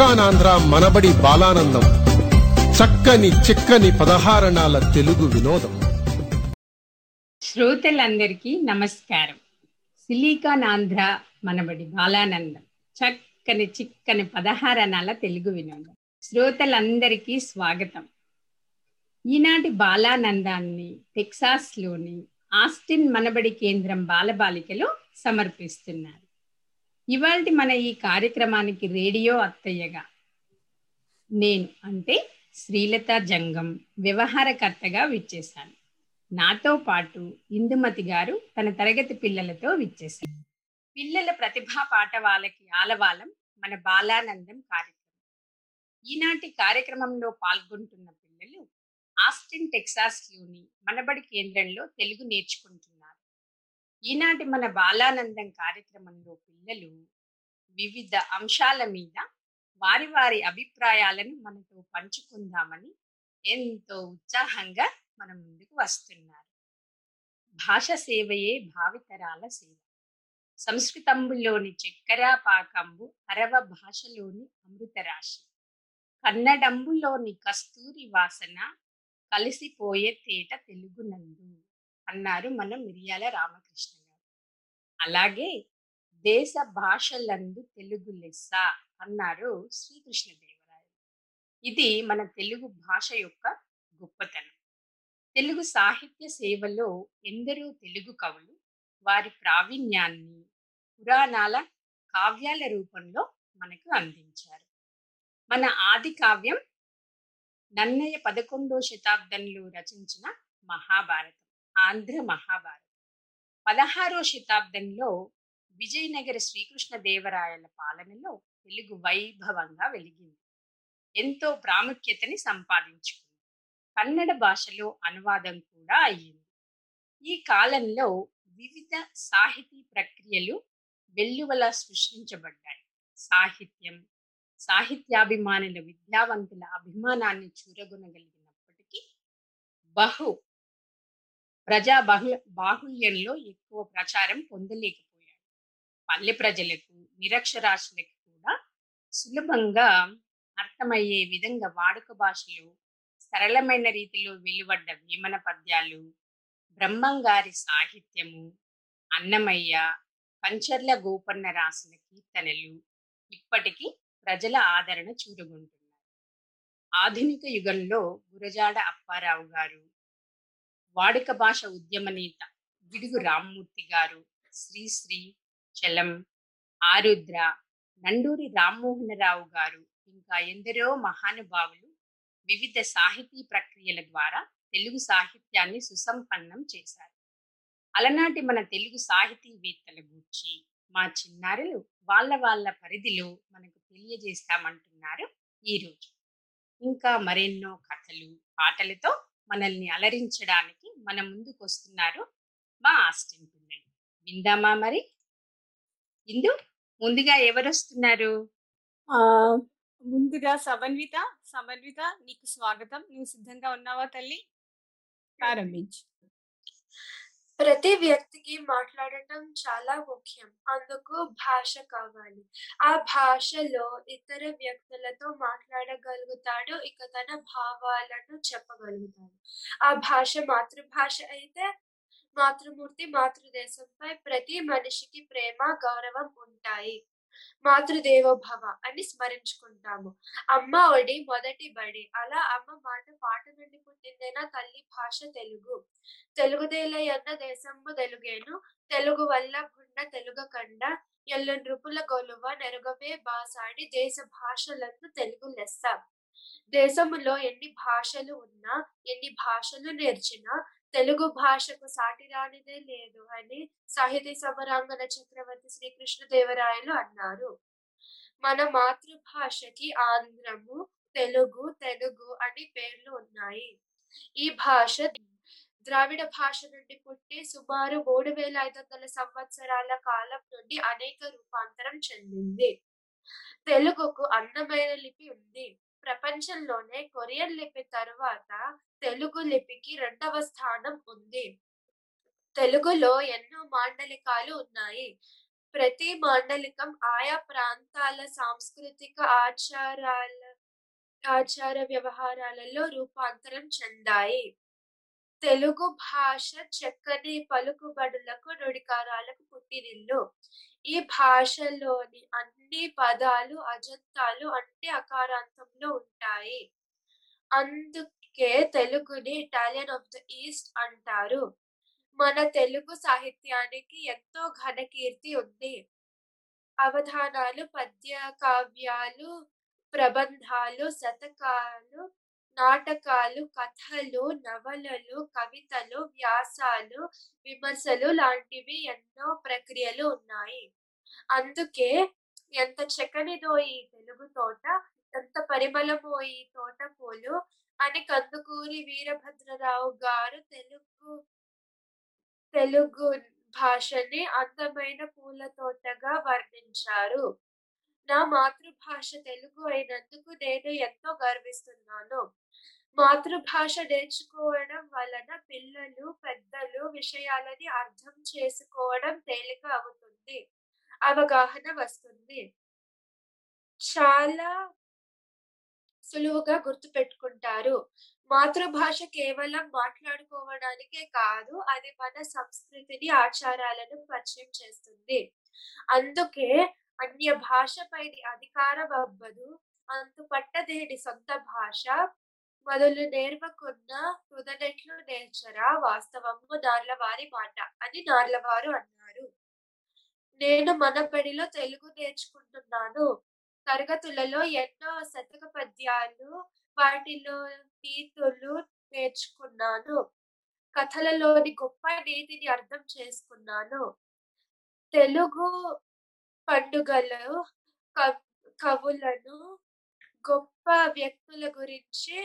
సిలికానాంధ్ర మనబడి బాలానందం. చక్కని చిక్కని పదహారణాల తెలుగు వినోదం. శ్రోతలందరికీ నమస్కారం. సిలికాన్ ఆంధ్ర మనబడి బాలానందం. చక్కని చిక్కని పదహారణాల తెలుగు వినోదం. శ్రోతలందరికీ స్వాగతం. ఈనాటి బాలానందాన్ని టెక్సాస్లోని ఆస్టిన్ మనబడి కేంద్రం బాలబాలికలు సమర్పిస్తున్నారు. ఇవాళ మన ఈ కార్యక్రమానికి రేడియో అత్తయ్యగా నేను అంటే శ్రీలత జంగం వ్యవహారకర్తగా విచ్చేశాను. నాతో పాటు ఇందుమతి గారు తన తరగతి పిల్లలతో విచ్చేశారు. పిల్లల ప్రతిభా పాఠవాలకి ఆలవాలం మన బాలానందం కార్యక్రమం. ఈనాటి కార్యక్రమంలో పాల్గొంటున్న పిల్లలు ఆస్టిన్ టెక్సాస్లోని మనబడి కేంద్రంలో తెలుగు నేర్చుకుంటున్నారు. ఈనాటి మన బాలానందం కార్యక్రమంలో పిల్లలు వివిధ అంశాల మీద వారి వారి అభిప్రాయాలను మనతో పంచుకుందామని ఎంతో ఉత్సాహంగా మన ముందుకు వస్తున్నారు. భాష సేవయే భావితరాల సేవ. సంస్కృతంబులోని చక్కెర పాకంబు అరవ భాషలోని అమృతరాశి కన్నడంబులోని కస్తూరి వాసన కలిసిపోయే తేట తెలుగునందు అన్నారు మన మిరియాల రామకృష్ణ గారు. అలాగే దేశ భాషలందు తెలుగు లెస్స అన్నారు శ్రీకృష్ణదేవరాయలు. ఇది మన తెలుగు భాష యొక్క గొప్పతనం. తెలుగు సాహిత్య సేవలో ఎందరో తెలుగు కవులు వారి ప్రావీణ్యాన్ని పురాణాల కావ్యాల రూపంలో మనకు అందించారు. మన ఆది కావ్యం నన్నయ్య పదకొండో శతాబ్దంలో రచించిన మహాభారతం. ఆంధ్ర మహాభారతం. పదహారో శతాబ్దంలో విజయనగర శ్రీకృష్ణ దేవరాయల పాలనలో తెలుగు వైభవంగా వెలిగింది. ఎంతో ప్రాముఖ్యతని సంపాదించుకుంది. కన్నడ భాషలో అనువాదం కూడా అయ్యింది. ఈ కాలంలో వివిధ సాహితీ ప్రక్రియలు వెల్లువల సృష్టించబడ్డాయి. సాహిత్యం సాహిత్యాభిమానుల విద్యావంతుల అభిమానాన్ని చూరగొనగలిగినప్పటికీ బహు ప్రజా బాహు బాహుల్యంలో ఎక్కువ ప్రచారం పొందలేకపోయాడు పల్లె ప్రజలకు నిరక్షరాశులకు కూడా సులభంగా అర్థమయ్యే విధంగా వాడుక భాషలో సరళమైన రీతిలో వెలువడ్డ వేమన పద్యాలు బ్రహ్మంగారి సాహిత్యము అన్నమయ్య పంచర్ల గోపన్న రాసిన కీర్తనలు ఇప్పటికీ ప్రజల ఆదరణ చూరగొంటున్నాయి. ఆధునిక యుగంలో గురజాడ అప్పారావు గారు వాడుక భాష ఉద్యమ నేత గిడుగు రామ్మూర్తి గారు శ్రీశ్రీ చలం ఆరుద్ర నండూరి రామ్మోహనరావు గారు ఇంకా ఎందరో మహానుభావులు వివిధ సాహితీ ప్రక్రియల ద్వారా తెలుగు సాహిత్యాన్ని సుసంపన్నం చేశారు. అలనాటి మన తెలుగు సాహితీవేత్తల గూర్చి మా చిన్నారులు వాళ్ళ వాళ్ళ పరిధిలో మనకు తెలియజేస్తామంటున్నారు ఈరోజు ఇంకా మరెన్నో కథలు పాటలతో మనల్ని అలరించడానికి మన ముందుకు వస్తున్నారు మా ఆస్టిన్ పిల్లలు. విందామా మరి? ఇందు ముందుగా ఎవరు వస్తున్నారు ఆ ముందుగా సమన్విత సమన్విత నీకు స్వాగతం. నువ్వు సిద్ధంగా ఉన్నావా తల్లి? ప్రారంభించు. ప్రతి వ్యక్తికి మాట్లాడటం చాలా ముఖ్యం. అందుకు భాష కావాలి. ఆ భాషలో ఇతర వ్యక్తులతో మాట్లాడగలుగుతాడు ఇక తన భావాలను చెప్పగలుగుతాడు. ఆ భాష మాతృభాష అయితే మాతృమూర్తి మాతృదేశంపై ప్రతి మనిషికి ప్రేమ గౌరవం ఉంటాయి. మాతృదేవో భవ అని స్మరించుకుంటాము. అమ్మ ఒడి మొదటి బడి. అలా అమ్మ మాట పాట నుండి పుట్టిందేనా? తల్లి భాష తెలుగు. తెలుగుదేలయన్న దేశము తెలుగేను. తెలుగు వల్ల గుండ తెలుగు కండ. ఎల్లు నృపుల గొలువ నెరుగవే బాసాడి దేశ భాషలందు తెలుగు లెస్స. దేశములో ఎన్ని భాషలు ఉన్నా ఎన్ని భాషలు నేర్చినా తెలుగు భాషకు సాటి రానిదే లేదు అని సాహితీ సమరాంగన చక్రవర్తి శ్రీకృష్ణదేవరాయలు అన్నారు. మన మాతృభాషకి ఆంధ్రము తెలుగు తెలుగు అని పేర్లు ఉన్నాయి. ఈ భాష ద్రావిడ భాష నుండి పుట్టి సుమారు మూడు వేల ఐదు వందల సంవత్సరాల కాలం నుండి అనేక రూపాంతరం చెందింది. తెలుగుకు అందమైన లిపి ఉంది. ప్రపంచంలోనే కొరియన్ లిపి తరువాత తెలుగు లిపికి రెండవ స్థానం ఉంది. తెలుగులో ఎన్నో మాండలికాలు ఉన్నాయి. ప్రతి మాండలికం ఆయా ప్రాంతాల సాంస్కృతిక ఆచారాల ఆచార వ్యవహారాలలో రూపాంతరం చెందాయి. తెలుగు భాష చక్కని పలుకుబడులకు నుడికారాలకు పుట్టినిల్లు. ఈ భాషలోని అన్ని పదాలు అజంతాలు అంటే అకారాంతంలో ఉంటాయి. అందుకే తెలుగుని ఇటాలియన్ ఆఫ్ ద ఈస్ట్ అంటారు. మన తెలుగు సాహిత్యానికి ఎంతో ఘనకీర్తి ఉంది. అవధానాలు పద్య కావ్యాలు ప్రబంధాలు శతకాలు నాటకాలు కథలు నవలలు కవితలు వ్యాసాలు విమర్శలు లాంటివి ఎన్నో ప్రక్రియలు ఉన్నాయి. అందుకే ఎంత చక్కనిదో ఈ తెలుగు తోట ఎంత పరిమళమో ఈ తోట పూలు అని కందుకూరి వీరభద్రరావు గారు తెలుగు తెలుగు భాషని అందమైన పూల తోటగా వర్ణించారు. నా మాతృభాష తెలుగు అయినందుకు నేను ఎంతో గర్విస్తున్నాను. మాతృభాష నేర్చుకోవడం వలన పిల్లలు పెద్దలు విషయాలని అర్థం చేసుకోవడం తేలిక అవుతుంది. అవగాహన వస్తుంది. చాలా సులువుగా గుర్తు పెట్టుకుంటారు మాతృభాష కేవలం మాట్లాడుకోవడానికే కాదు అది మన సంస్కృతిని ఆచారాలను పరిచయం చేస్తుంది. అందుకే అన్య భాషపైని అధికారమవ్వదు. అంతు పట్టదేని సొంత భాష. మొదలు నేర్వకున్న తుదనెట్లు నేర్చరా వాస్తవము నార్లవారి మాట అని నార్లవారు అన్నారు. నేను మన బడిలో తెలుగు నేర్చుకుంటున్నాను. తరగతులలో ఎన్నో శతక పద్యాలు వాటిలో నీతులు నేర్చుకున్నాను. కథలలోని గొప్ప నీతిని అర్థం చేసుకున్నాను. తెలుగు పండుగలు కవులను గొప్ప వ్యక్తుల గురించి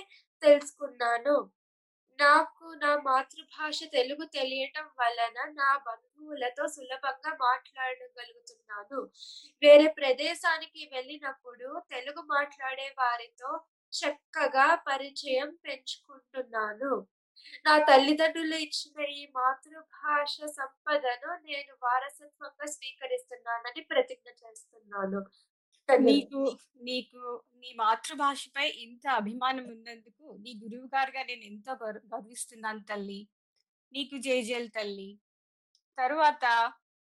తెలుసుకున్నాను. నాకు నా మాతృభాష తెలుగు తెలియటం వలన నా బంధువులతో సులభంగా మాట్లాడగలుగుతున్నాను. వేరే ప్రదేశానికి వెళ్ళినప్పుడు తెలుగు మాట్లాడే వారితో చక్కగా పరిచయం పెంచుకుంటున్నాను. నా తల్లిదండ్రులు ఇచ్చిన ఈ మాతృభాష సంపదను నేను వారసత్వంగా స్వీకరిస్తున్నానని ప్రతిజ్ఞ చేస్తున్నాను. నీకు నీకు నీ మాతృభాషపై ఇంత అభిమానం ఉన్నందుకు నీ గురువు గారుగా నేను ఎంతో గర్విస్తున్నాను తల్లి. నీకు జేజేల్ తల్లి. తరువాత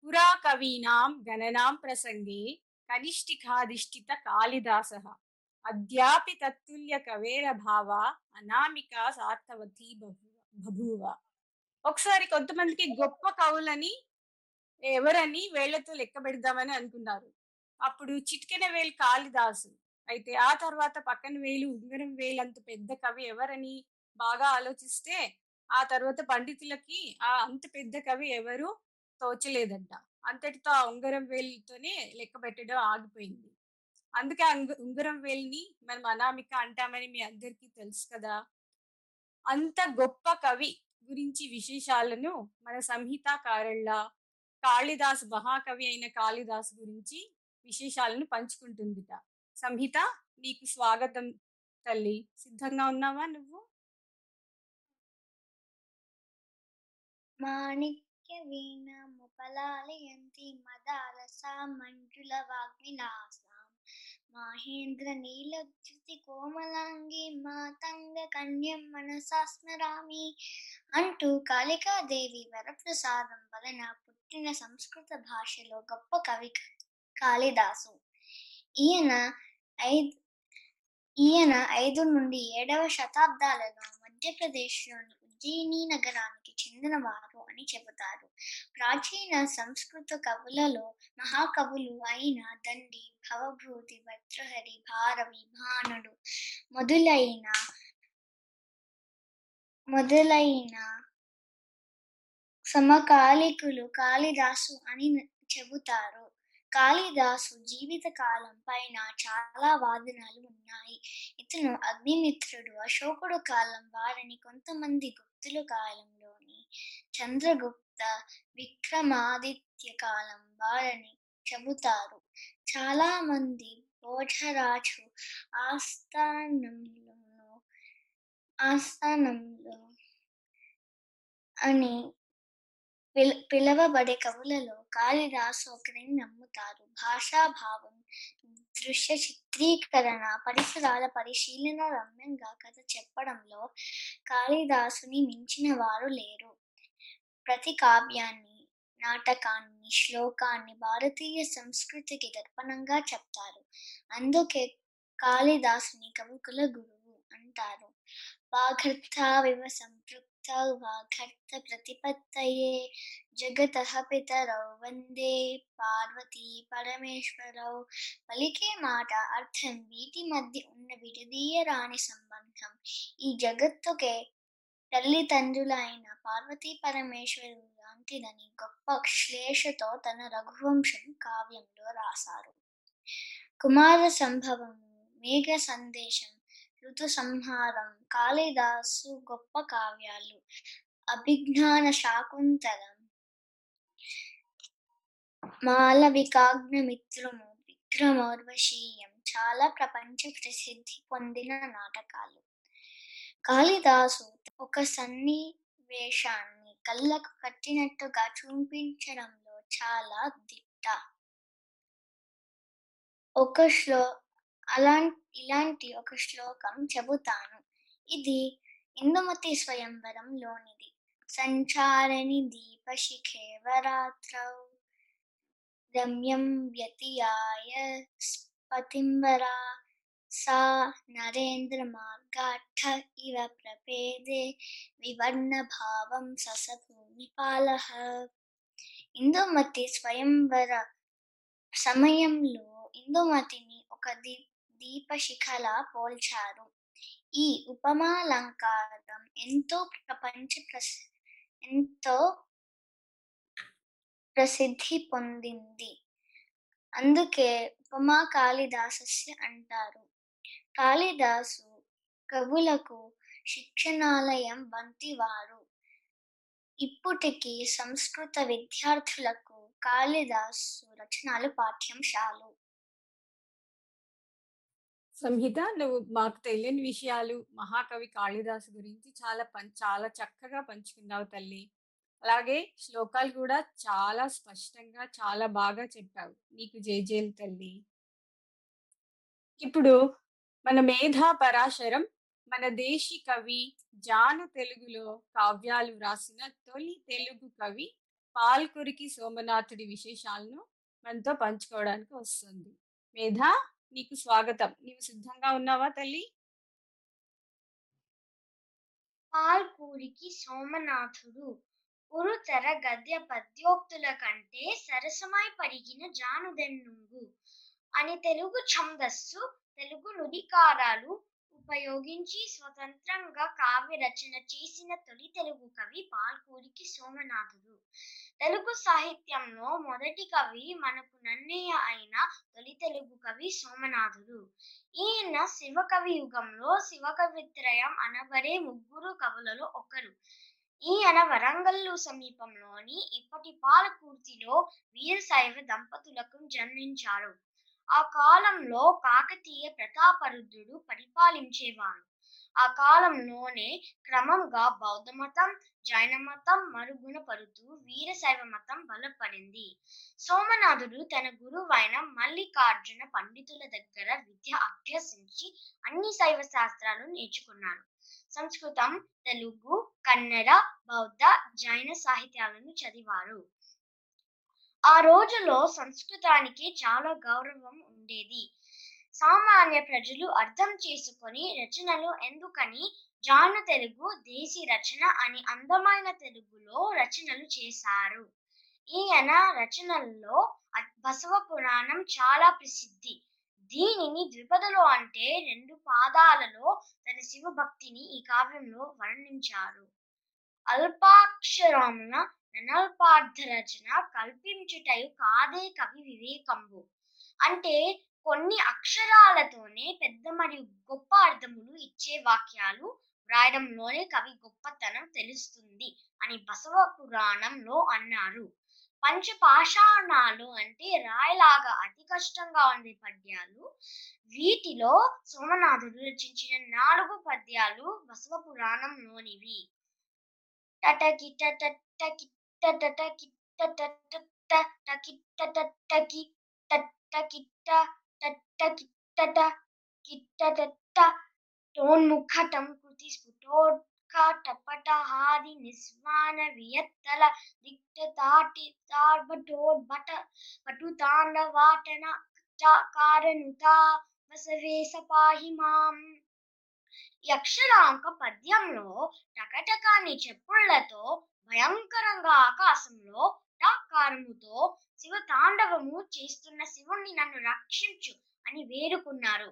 పురా కవీనాం గణనాం ప్రసంగే కనిష్ఠికాధిష్ఠిత కాళిదాస అద్యాపి తత్తుల్య కవేర భావ. అనామిక సార్థవతి బభూవ ఒకసారి కొంతమందికి గొప్ప కవులని ఎవరని వేళ్ళతో లెక్క పెడదామని అనుకున్నారు. అప్పుడు చిటికెన వేలు కాళిదాసు. అయితే ఆ తర్వాత పక్కన వేలు ఉంగరం వేలు అంత పెద్ద కవి ఎవరని బాగా ఆలోచిస్తే ఆ తర్వాత పండితులకి ఆ అంత పెద్ద కవి ఎవరు తోచలేదంట. అంతటితో ఆ ఉంగరం వేలుతోనే లెక్క పెట్టడం ఆగిపోయింది. అందుకే ఉంగరం వేలిని మనం అనామిక అంటామని మీ అందరికీ తెలుసు కదా! అంత గొప్ప కవి గురించి విశేషాలను మన సంహితాకారుల కాళిదాస్ మహాకవి అయిన కాళిదాస్ గురించి విశేషాలను పంచుకుంటుందిట. సంహిత నీకు స్వాగతం తల్లి. సిద్ధంగా ఉన్నావా నువ్వు? మాణిక్య వీణ ముపలాలయంతి మదాలసా మంజుల వాగ్విలాసాం మహేంద్ర నీలద్యుతి కోమలాంగి మాతంగ కన్యం మనసాస్మరామి అంటూ కాళికాదేవి వరప్రసాదం వలన పుట్టిన సంస్కృత భాషలో గొప్ప కవి కాళిదాసు. ఈయన ఐదు ఈయన ఐదు నుండి ఏడవ శతాబ్దాలలో మధ్యప్రదేశ్లోని ఉజ్జయిని నగరానికి చెందినవారు అని చెబుతారు. ప్రాచీన సంస్కృత కవులలో మహాకవులు అయిన దండి భవభూతి భద్రహరి భారవి భానుడు మొదలైన మొదలైన సమకాలికులు కాళిదాసు అని చెబుతారు. కాళిదాసు జీవిత కాలం పైన చాలా వాదనలు ఉన్నాయి. ఇతను అగ్నిమిత్రుడు అశోకుడు కాలం వారిని కొంతమంది గుప్తుల కాలంలోని చంద్రగుప్త విక్రమాదిత్య కాలం వారిని చెబుతారు. చాలా మంది భోజరాజు ఆస్థానంలో ఆస్థానంలో అని పిల పిలవబడే కవులలో కాళిదాసు ఒకరిని నమ్ముతారు. భాషాభావం దృశ్య చిత్రీకరణ పరిసరాల పరిశీలన రమ్యంగా కథ చెప్పడంలో కాళిదాసుని మించిన వారు లేరు. ప్రతి కావ్యాన్ని నాటకాన్ని శ్లోకాన్ని భారతీయ సంస్కృతికి దర్పణంగా చెప్తారు. అందుకే కాళిదాసుని కవికుల గురువు అంటారు. వాఘర్తావివ సంపృక్త వాఘర్త ప్రతిపత్తయే జగత పితరౌ వందే పార్వతీ పరమేశ్వరౌ. పలికే మాట అర్థం వీటి మధ్య ఉన్న విడదీయరాని సంబంధం. ఈ జగత్తుకే తల్లిదండ్రులైన పార్వతీ పరమేశ్వరుడు లాంటిదని గొప్ప శ్లేషతో తన రఘువంశం కావ్యంలో రాశారు కుమార సంభవము మేఘ సందేశం ఋతు సంహారం కాళిదాసు గొప్ప కావ్యాలు అభిజ్ఞాన శాకుంతలం మాలవికాగ్నమిత్రము విక్రమోర్వశీయం చాలా ప్రపంచ ప్రసిద్ధి పొందిన నాటకాలు కాళిదాసు ఒక సన్నివేశాన్ని కళ్ళకు కట్టినట్టుగా చూపించడంలో చాలా దిట్ట. ఒక శ్లో అలా ఇలాంటి ఒక శ్లోకం చెబుతాను. ఇది ఇందుమతి స్వయంవరంలోనిది. సంచారణి దీపశిఖేవరాత్రౌ రమ్యం వ్యతియాయ స్పతింబరా సా నరేంద్ర మార్గాఠ ఇవ ప్రపేదే వివర్ణ భావం ససభూమిపాలః ఇందుమతి స్వయంవర సమయంలో ఇందుమతిని ఒక దీ దీపశిఖలా పోల్చారు ఈ ఉపమాలంకారం ఎంతో ప్రపంచ ప్రసి ఎంతో ప్రసిద్ధి పొందింది. అందుకే ఉపమా కాళిదాసస్య అంటారు. కాళిదాసు కవులకు శిక్షణాలయం వంటివారు. ఇప్పటికీ సంస్కృత విద్యార్థులకు కాళిదాసు రచనలు పాఠ్యాంశాలు. సంహిత నువ్వు మాకు తెలియని విషయాలు మహాకవి కాళిదాసు గురించి చాలా పం చాలా చక్కగా పంచుకున్నావు తల్లి. అలాగే శ్లోకాలు కూడా చాలా స్పష్టంగా చాలా బాగా చెప్పావు. నీకు జేజేలు తల్లి. ఇప్పుడు మన మేధా పరాశరం మన దేశీ కవి జాన తెలుగులో కావ్యాలు వ్రాసిన తొలి తెలుగు కవి పాల్కురికి సోమనాథుడి విశేషాలను మనతో పంచుకోవడానికి వస్తుంది. మేధా నీకు స్వాగతం. నీవు సిద్ధంగా ఉన్నావా తల్లి? పాల్కూరికి సోమనాథుడు ఉరుతర గద్య పద్యోక్తుల కంటే సరసమై పరిగిన జానుదెన్నుంగు అని తెలుగు ఛందస్సు తెలుగు నుడికారాలు ఉపయోగించి స్వతంత్రంగా కావ్య రచన చేసిన తొలి తెలుగు కవి పాల్కూరికి సోమనాథుడు. తెలుగు సాహిత్యంలో మొదటి కవి మనకు నన్నయ్య అయిన తొలి తెలుగు కవి సోమనాథుడు. ఈయన శివకవి యుగంలో శివకవిత్రయం అనబడే ముగ్గురు కవులలో ఒకరు. ఈయన వరంగల్లు సమీపంలోని ఇప్పటి పాలకూర్తిలో వీరశైవ దంపతులకు జన్మించారు. ఆ కాలంలో కాకతీయ ప్రతాపరుద్రుడు పరిపాలించేవాడు. ఆ కాలంలోనే క్రమంగా బౌద్ధ మతం జైన మతం మరుగున పరుతూ వీరశైవ మతం బలపడింది. సోమనాథుడు తన గురువైన మల్లికార్జున పండితుల దగ్గర విద్య అభ్యసించి అన్ని శైవ శాస్త్రాలు నేర్చుకున్నాడు. సంస్కృతం తెలుగు కన్నడ బౌద్ధ జైన సాహిత్యాలను చదివారు. ఆ రోజులో సంస్కృతానికి చాలా గౌరవం ఉండేది. సామాన్య ప్రజలు అర్థం చేసుకొని రచనలు ఎందుకని జాను తెలుగు దేశీ రచన అని అందమైన తెలుగులో రచనలు చేశారు. ఈయన రచనల్లో బసవ పురాణం చాలా ప్రసిద్ధి. దీనిని ద్విపదలో అంటే రెండు పాదాలలో తన శివభక్తిని ఈ కావ్యంలో వర్ణించారు. అల్పాక్షరమున ననల్పార్థ రచన కల్పించుటయు కాదే కవి వివేకంబు. అంటే కొన్ని అక్షరాలతోనే పెద్ద మరియు గొప్ప అర్థములు ఇచ్చే వాక్యాలు వ్రాయడంలోనే కవి గొప్పతనం తెలుస్తుంది అని బసవ పురాణంలో అన్నారు పంచపాషాణాలు అంటే రాయలాగా అతి కష్టంగా ఉండే పద్యాలు. వీటిలో సోమనాథుడు రచించిన నాలుగు పద్యాలు బసవ పురాణంలోనివి టటకి టటకి కిట్టటట కిట్టటట కిట్టటట కిట్టట కిట్ట తట్ట కిట్టట కిట్టటట్ట టోన్ముఖటం కృతి స్ఫుటోత్కటపట హాది నిస్వాన వియత్తల దిక్తతాటి తార్బటోద్భట పటు తాండవాటన కారణుతా వసవేస పాహి మాం యక్షరాంక పద్యంలో టకటకాని చెప్పుళ్ళతో భయంకరంగా ఆకాశంలో టాకారముతో శివ తాండవము చేస్తున్న శివుణ్ణి నన్ను రక్షించు అని వేడుకున్నారు.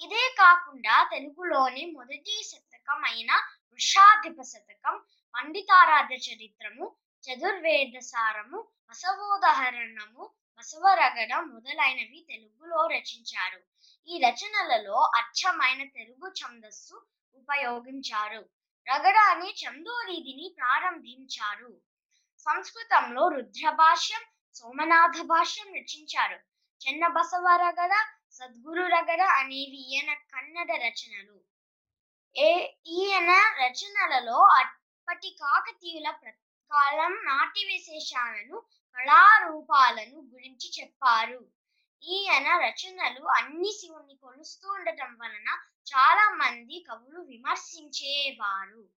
ఇదే కాకుండా తెలుగులోని మొదటి శతకం అయిన వృషాధిప శతకం పండితారాధ చరిత్రము చతుర్వేద సారము బసవోదహరణము బసవరగడ మొదలైనవి తెలుగులో రచించారు. ఈ రచనలలో అచ్చమైన తెలుగు ఛందస్సు ఉపయోగించారు. రగడ అనే చందోరీదిని ప్రారంభించారు. సంస్కృతంలో రుద్రభాష్యం సోమనాథ భాష్యం రచించారు చెన్నబసవ రగడ సద్గురు రగడ అనేవి ఈయన కన్నడ రచనలు. ఏ ఈయన రచనలలో అప్పటి కాకతీయుల కాలం నాటి విశేషాలను కళారూపాలను గురించి చెప్పారు. ఈయన రచనలు అన్ని శివుణ్ణి కొలుస్తూ ఉండటం వలన చాలా మంది కవులు విమర్శించేవారు.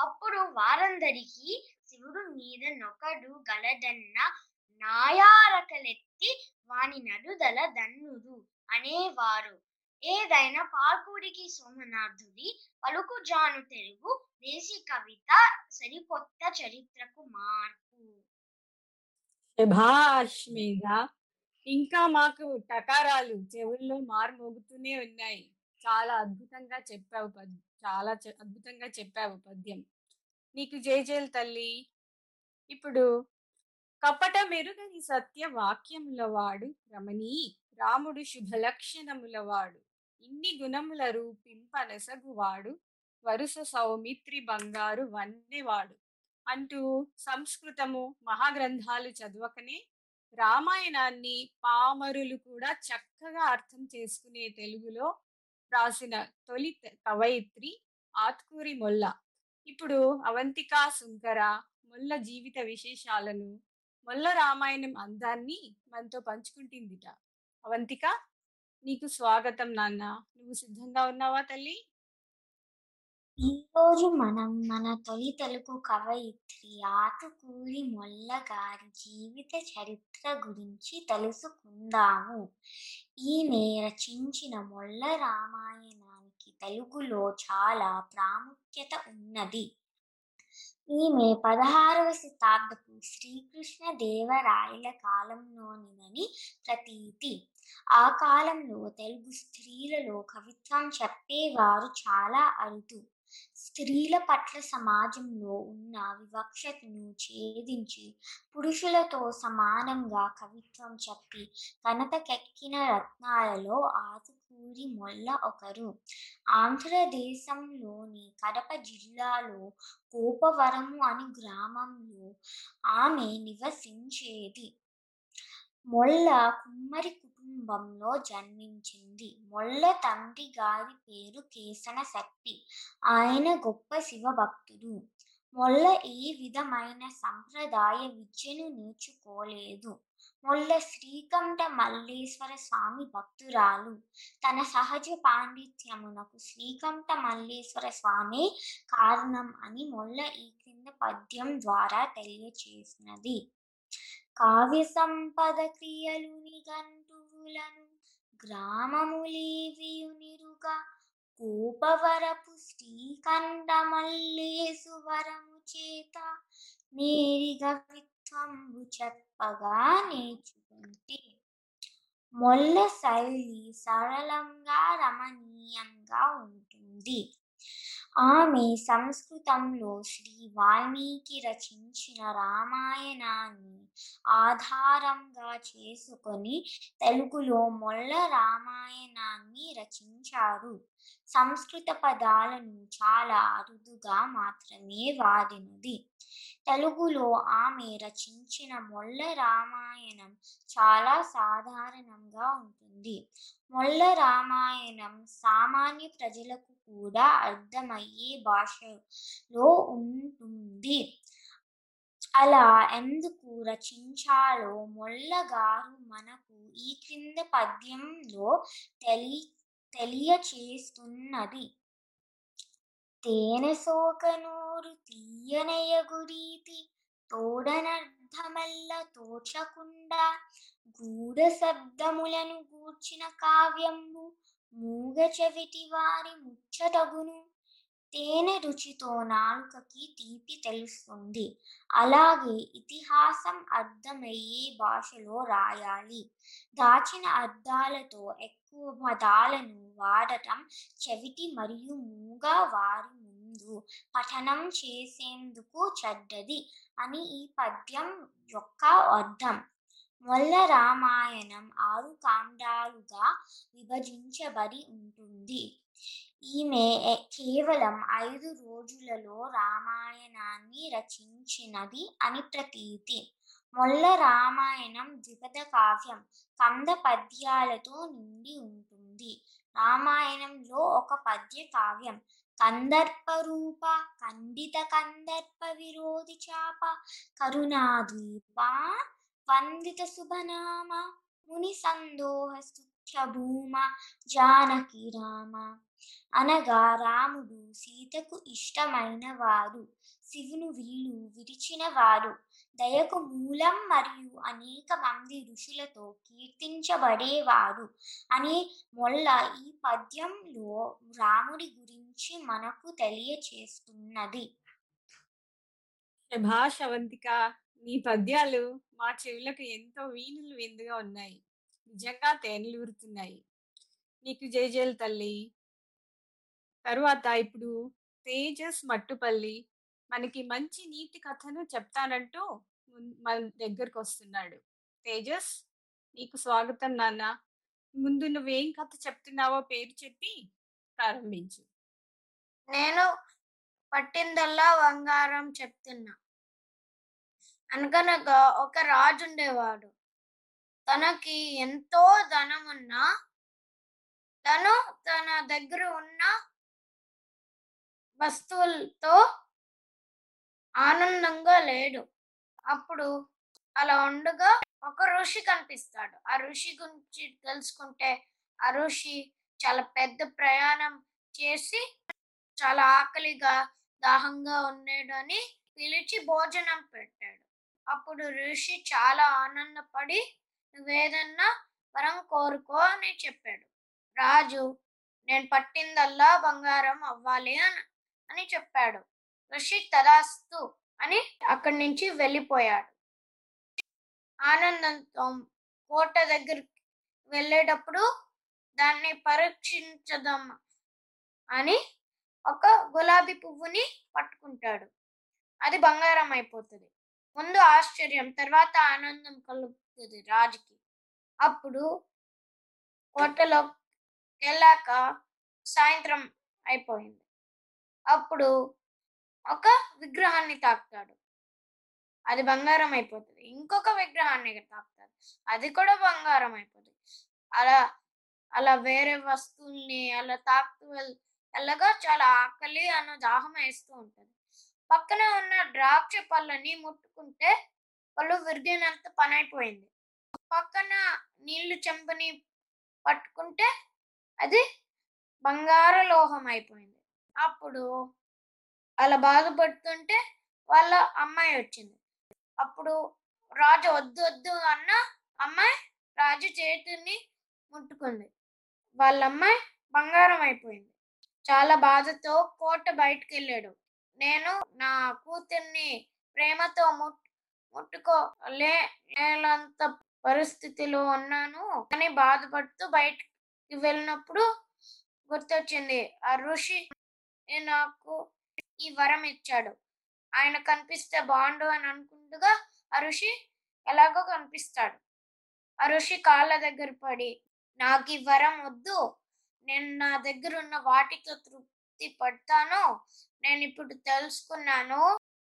అప్పుడు వారందరికీ శివుడు మీద నొకడు గలడన్న నాయారకలెత్తి వాని నడుదల దన్నుదు అనేవారు. ఏదైనా పార్కుడికి సోమనాథుడి పలుకుజాను తెలుగు దేశీ కవిత సరికొత్త చరిత్రకు మార్పు. శభాష్ మీద ఇంకా మాకు టకారాలు చెవుల్లో మారుమోగుతూనే ఉన్నాయి. చాలా అద్భుతంగా చెప్పావు పద్యం చాలా అద్భుతంగా చెప్పావు పద్యం. నీకు జయజయలు తల్లి. ఇప్పుడు కపట మెరుగని సత్య వాక్యముల వాడు రమణీ రాముడు శుభలక్షణముల వాడు ఇన్ని గుణముల రూపింపనసగువాడు వరుస సౌమిత్రి బంగారు వన్నెవాడు అంటూ సంస్కృతము మహాగ్రంథాలు చదవకనే రామాయణాన్ని పామరులు కూడా చక్కగా అర్థం చేసుకునే తెలుగులో రాసిన తొలి కవయిత్రి ఆత్కూరి మొల్ల. ఇప్పుడు అవంతికా సుంకర మొల్ల జీవిత విశేషాలను మొల్ల రామాయణం అందాన్ని మనతో పంచుకుంటుందిట. అవంతిక నీకు స్వాగతం నాన్న. నువ్వు సిద్ధంగా ఉన్నావా తల్లి? ఈరోజు మనం మన తొలి తెలుగు కవయిత్రి ఆతుకూరి మొల్ల గారి జీవిత చరిత్ర గురించి తెలుసుకుందాము. ఈమె రచించిన మొల్ల రామాయణానికి తెలుగులో చాలా ప్రాముఖ్యత ఉన్నది. ఈమె పదహారవ శతాబ్దపు శ్రీకృష్ణ దేవరాయల కాలంలోనిదని ప్రతీతి. ఆ కాలంలో తెలుగు స్త్రీలలో కవిత్వం చెప్పేవారు చాలా అరుదు. స్త్రీల పట్ల సమాజంలో ఉన్న వివక్షతను ఛేదించి పురుషులతో సమానంగా కవిత్వం చెప్పి ఘనతకెక్కిన రత్నాలలో ఆతుకూరి మొల్ల ఒకరు. ఆంధ్రదేశంలోని కడప జిల్లాలో కోపవరము అని గ్రామంలో ఆమె నివసించేది. మొల్ల కుమ్మరి కుటుంబంలో జన్మించింది. మొల్ల తండ్రి గారి పేరు కేసన శక్తి ఆయన గొప్ప శివభక్తుడు. మొల్ల ఏ విధమైన సంప్రదాయ విద్యను నేర్చుకోలేదు. మొల్ల శ్రీకంఠ మల్లేశ్వర స్వామి భక్తురాలు. తన సహజ పాండిత్యమునకు శ్రీకంఠ మల్లేశ్వర స్వామి కారణం అని మొల్ల ఈ క్రింద పద్యం ద్వారా తెలియచేసినది. కావ్య సంపద క్రియలు గ్రామములను గ్రామములేవియునిరుగా కోపవరపు శ్రీకంఠ మల్లేసు వరము చేత నేరిగా విత్వంబు చెప్పగా నేర్చుకుంటే. మొల్ల శైలి సరళంగా రమణీయంగా ఉంటుంది. ఆమె సంస్కృతంలో శ్రీ వాల్మీకి రచించిన రామాయణాన్ని ఆధారంగా చేసుకొని తెలుగులో మొల్ల రామాయణాన్ని రచించారు. సంస్కృత పదాలను చాలా అరుదుగా మాత్రమే వాడినది. తెలుగులో ఆమె రచించిన మొల్ల రామాయణం చాలా సాధారణంగా ఉంటుంది. మొల్ల రామాయణం సామాన్య ప్రజలకు కూడా అర్థమయ్యే భాషలో ఉంటుంది. అలా ఎందుకు రచించాలో మొల్లగారు మనకు ఈ క్రింద పద్యంలో తెలి తెలియచేస్తున్నది. తేనె సోకనూరు తీయనయగురీతి తోడనర్థమల్ల తోచకుండా గూఢ శబ్దములను గూర్చిన కావ్యంబు మూగ చెవిటి వారి ముచ్చటగును. తేనె రుచితో నాలుకకి తీపి తెలుస్తుంది. అలాగే ఇతిహాసం అర్థమయ్యే భాషలో రాయాలి. దాచిన అర్థాలతో ఎక్కువ పదాలను వాడటం చెవిటి మరియు మూగ వారి ముందు పఠనం చేసేందుకు చెడ్డది అని ఈ పద్యం యొక్క అర్థం. మొల్ల రామాయణం ఆరు కాండాలుగా విభజించబడి ఉంటుంది. ఈమె కేవలం ఐదు రోజులలో రామాయణాన్ని రచించినది అని ప్రతీతి. మొల్ల రామాయణం ద్విపద కావ్యం కంద పద్యాలతో నిండి ఉంటుంది. రామాయణంలో ఒక పద్య కావ్యం కందర్ప రూప ఖండిత కందర్ప విరోధి చాప కరుణాద్వీప వందిత శుభనామ ముని సందోహ స్తుత్య భూమ జానకి రామ అనగా రాముడు సీతకు ఇష్టమైన వారు శివును విల్లు విరిచిన వారు దయకు మూలం మరియు అనేక మంది ఋషులతో కీర్తించబడేవారు అనే మొల్ల ఈ పద్యంలో రాముడి గురించి మనకు తెలియచేస్తున్నది. శభాష్ నీ పద్యాలు మా చెవులకు ఎంతో వీణులు విందుగా ఉన్నాయి. నిజంగా తేనెలూరుతున్నాయి నీకు జయజయలు తల్లి. తరువాత ఇప్పుడు తేజస్ మట్టుపల్లి మనకి మంచి నీతి కథను చెప్తానంటూ మన దగ్గరకు వస్తున్నాడు తేజస్ నీకు స్వాగతం నాన్న. ముందు నువ్వేం కథ చెప్తున్నావో పేరు చెప్పి ప్రారంభించు. నేను పట్టిందల్లా బంగారం చెప్తున్నా. అనగనగా ఒక రాజు ఉండేవాడు తనకి ఎంతో ధనం ఉన్నా తను తన దగ్గర ఉన్న వస్తువులతో ఆనందంగా లేడు. అప్పుడు అలా ఉండగా ఒక ఋషి కనిపిస్తాడు. ఆ ఋషి గురించి తెలుసుకుంటే ఆ ఋషి చాలా పెద్ద ప్రయాణం చేసి చాలా ఆకలిగా దాహంగా ఉన్నాడని పిలిచి భోజనం పెట్టాడు. అప్పుడు ఋషి చాలా ఆనందపడి నువ్వేదన్నా వరం కోరుకో అని చెప్పాడు. రాజు నేను పట్టిందల్లా బంగారం అవ్వాలి అని అని చెప్పాడు. ఋషి తదాస్తు అని అక్కడి నుంచి వెళ్ళిపోయాడు. ఆనందంతో కోట దగ్గరికి వెళ్ళేటప్పుడు దాన్ని పరీక్షించదాం అని ఒక గులాబీ పువ్వుని పట్టుకుంటాడు. అది బంగారం అయిపోతుంది. ముందు ఆశ్చర్యం తర్వాత ఆనందం కలుగుతుంది రాజుకి. అప్పుడు కోటలో వెళ్ళాక సాయంత్రం అయిపోయింది. అప్పుడు ఒక విగ్రహాన్ని తాకుతాడు. అది బంగారం అయిపోతుంది. ఇంకొక విగ్రహాన్ని తాకుతాడు. అది కూడా బంగారం అయిపోతుంది. అలా అలా వేరే వస్తువుల్ని అలా తాకుతూ వెళ్ళగా చాలా ఆకలి అన్న దాహం వేస్తూ ఉంటుంది. పక్కన ఉన్న ద్రాక్ష పళ్ళని ముట్టుకుంటే పళ్ళు విరిగినంత పని అయిపోయింది పక్కన నీళ్ళు చెంపని పట్టుకుంటే అది బంగార లోహం అయిపోయింది. అప్పుడు అలా బాధపడుతుంటే వాళ్ళ అమ్మాయి వచ్చింది. అప్పుడు రాజు వద్దు వద్దు అన్న అమ్మాయి రాజు చేతిని ముట్టుకుంది. వాళ్ళ అమ్మాయి బంగారం అయిపోయింది. చాలా బాధతో కోట బయటకు వెళ్ళాడు నేను నా కూతుర్ని ప్రేమతో ముట్ ముట్టుకోలే లేనంత పరిస్థితిలో ఉన్నాను అని బాధపడుతూ బయటికి వెళ్ళినప్పుడు గుర్తొచ్చింది. ఆ ఋషి నాకు ఈ వరం ఇచ్చాడు. ఆయన కనిపిస్తే బాగుండు అని అనుకుంటుగా ఆ ఋషి ఎలాగో కనిపిస్తాడు. ఆ ఋషి కాళ్ళ దగ్గర పడి నాకు ఈ వరం వద్దు. నేను నా దగ్గర ఉన్న వాటితో తృప్తి పడతానో నేను ఇప్పుడు తెలుసుకున్నాను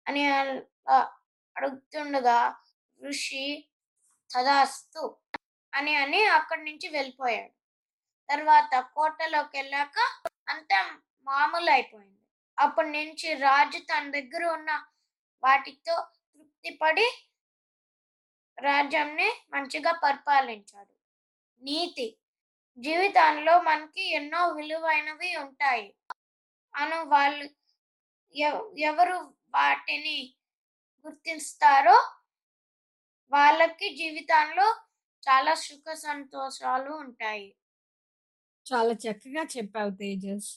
అని అలా అడుగుతుండగా ఋషి తదాస్తు అని అని అక్కడి నుంచి వెళ్ళిపోయాడు. తర్వాత కోటలోకి వెళ్ళాక అంతా మామూలు అయిపోయింది అప్పటి నుంచి రాజు తన దగ్గర ఉన్న వాటితో తృప్తి రాజ్యాన్ని పడి రాజ్యంని మంచిగా పరిపాలించాడు. నీతి జీవితంలో మనకి ఎన్నో విలువైనవి ఉంటాయి. అను వాళ్ళు ఎవరు వాటిని గుర్తిస్తారో వాళ్ళకి జీవితంలో చాలా సుఖ సంతోషాలు ఉంటాయి. చాలా చక్కగా చెప్పావు తేజస్.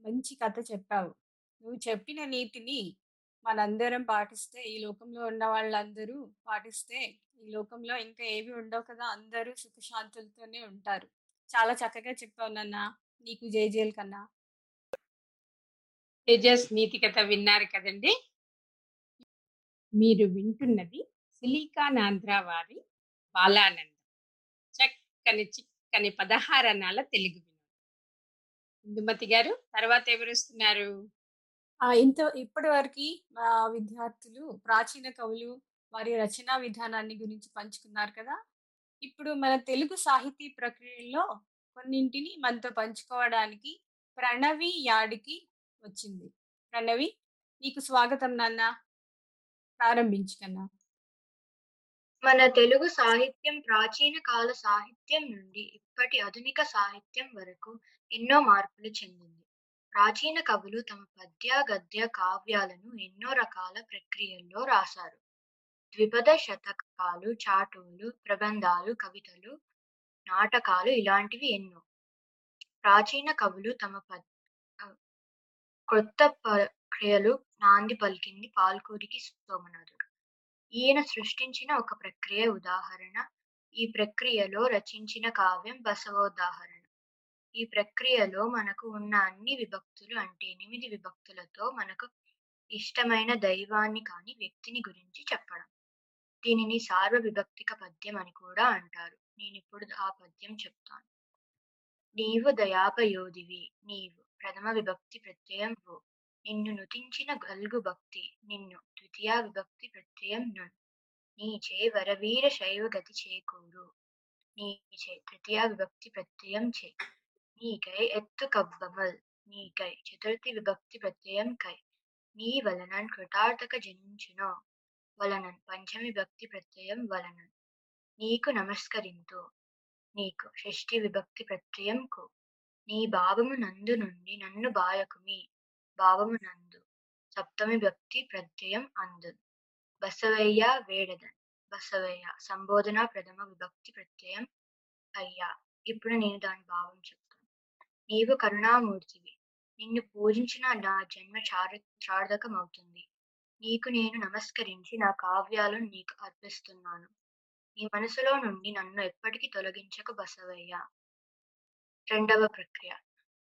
మంచి కథ చెప్పావు. నువ్వు చెప్పిన నీతిని మనందరం పాటిస్తే ఈ లోకంలో ఉన్న వాళ్ళందరూ పాటిస్తే ఈ లోకంలో ఇంకా ఏవి ఉండవు కదా అందరూ సుఖశాంతులతోనే ఉంటారు. చాలా చక్కగా చెప్పావు నాన్న. నీకు జేజేల్ కన్నా. తేజస్ నీతి కథ విన్నారు కదండి? మీరు వింటున్నది సిలికాన్ ఆంధ్ర వారి బాలానందం. చక్కని చిక్కని పదహారణాల తెలుగు ఇందుమతి గారు తర్వాత ఎవరుస్తున్నారు? ఇంత ఇప్పటి వరకు మా విద్యార్థులు ప్రాచీన కవులు వారి రచనా విధానాన్ని గురించి పంచుకున్నారు కదా? ఇప్పుడు మన తెలుగు సాహితీ ప్రక్రియలో కొన్నింటిని మనతో పంచుకోవడానికి ప్రణవి యాడికి వచ్చింది. ప్రణవి నీకు స్వాగతం నాన్న. ప్రారంభించుకన్నా మన తెలుగు సాహిత్యం ప్రాచీన కాల సాహిత్యం నుండి ఇప్పటి ఆధునిక సాహిత్యం వరకు ఎన్నో మార్పులు చెందింది. ప్రాచీన కవులు తమ పద్య గద్య కావ్యాలను ఎన్నో రకాల ప్రక్రియల్లో రాశారు. ద్విపద శతకాలు చాటువులు ప్రబంధాలు కవితలు నాటకాలు ఇలాంటివి ఎన్నో. ప్రాచీన కవులు తమ పద్య కొత్త ప్రక్రియలు నాంది పలికింది పాల్కూరికి సోమనాథుడు. ఈయన సృష్టించిన ఒక ప్రక్రియ ఉదాహరణ ఈ ప్రక్రియలో రచించిన కావ్యం బసవోదాహరణ ఈ ప్రక్రియలో మనకు ఉన్న అన్ని విభక్తులు అంటే ఎనిమిది విభక్తులతో మనకు ఇష్టమైన దైవాన్ని కాని వ్యక్తిని గురించి చెప్పడం. దీనిని సార్వ విభక్తిక పద్యం అని కూడా అంటారు. నేను ఇప్పుడు ఆ పద్యం చెప్తాను. నీవు దయాపయోధివి నీవు ప్రథమ విభక్తి ప్రత్యయం ఓ నిన్ను నుతించిన గల్గు భక్తి నిన్ను ద్వితీయ విభక్తి ప్రత్యయం ను నీచే వరవీర శైవ గతి చేకూరు. నీచే తృతీయ విభక్తి ప్రత్యయం చే. నీకై ఎత్తు కబ్బమల్ నీకై చతుర్థి విభక్తి ప్రత్యయం కై. నీ వలనన్ కృతార్థక జనించును. వలనన్ పంచమి విభక్తి ప్రత్యయం వలనన్. నీకు నమస్కరింతు. నీకు షష్ఠి విభక్తి ప్రత్యయం కు. నీ భావము నందు నుండి నన్ను బాయకుమి. భావము నందు. సప్తమి భక్తి ప్రత్యయం అందు. బసవయ్య వేడదన్. బసవయ్య సంబోధన ప్రథమ విభక్తి ప్రత్యయం అయ్యా. ఇప్పుడు నేను దాని భావం చెప్తాను. నీవు కరుణామూర్తివి. నిన్ను పూజించిన నా జన్మ చార చార్థకమవుతుంది నీకు నేను నమస్కరించి నా కావ్యాలను నీకు అర్పిస్తున్నాను. నీ మనసులో నుండి నన్ను ఎప్పటికీ తొలగించక బసవయ్య. రెండవ ప్రక్రియ.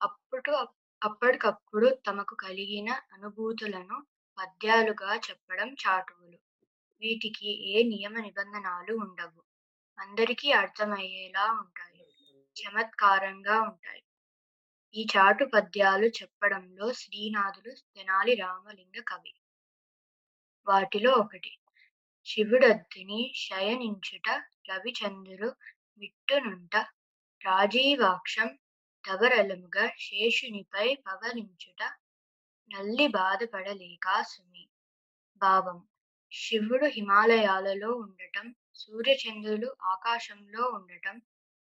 అప్పుడు అప్పటికప్పుడు తమకు కలిగిన అనుభూతులను పద్యాలుగా చెప్పడం చాటువులు. వీటికి ఏ నియమ నిబంధనలు ఉండవు. అందరికీ అర్థమయ్యేలా ఉంటాయి. చమత్కారంగా ఉంటాయి. ఈ చాటు పద్యాలు చెప్పడంలో శ్రీనాథులు తెనాలి రామలింగ కవి. వాటిలో ఒకటి. శివుడద్దిని శయనించుట రవిచంద్రుడు విట్టునుంట రాజీవాక్షం ధవరలముగా శేషునిపై పవలించుట నల్లి బాధపడలేక సుమి. భావం శివుడు హిమాలయాలలో ఉండటం సూర్యచంద్రులు ఆకాశంలో ఉండటం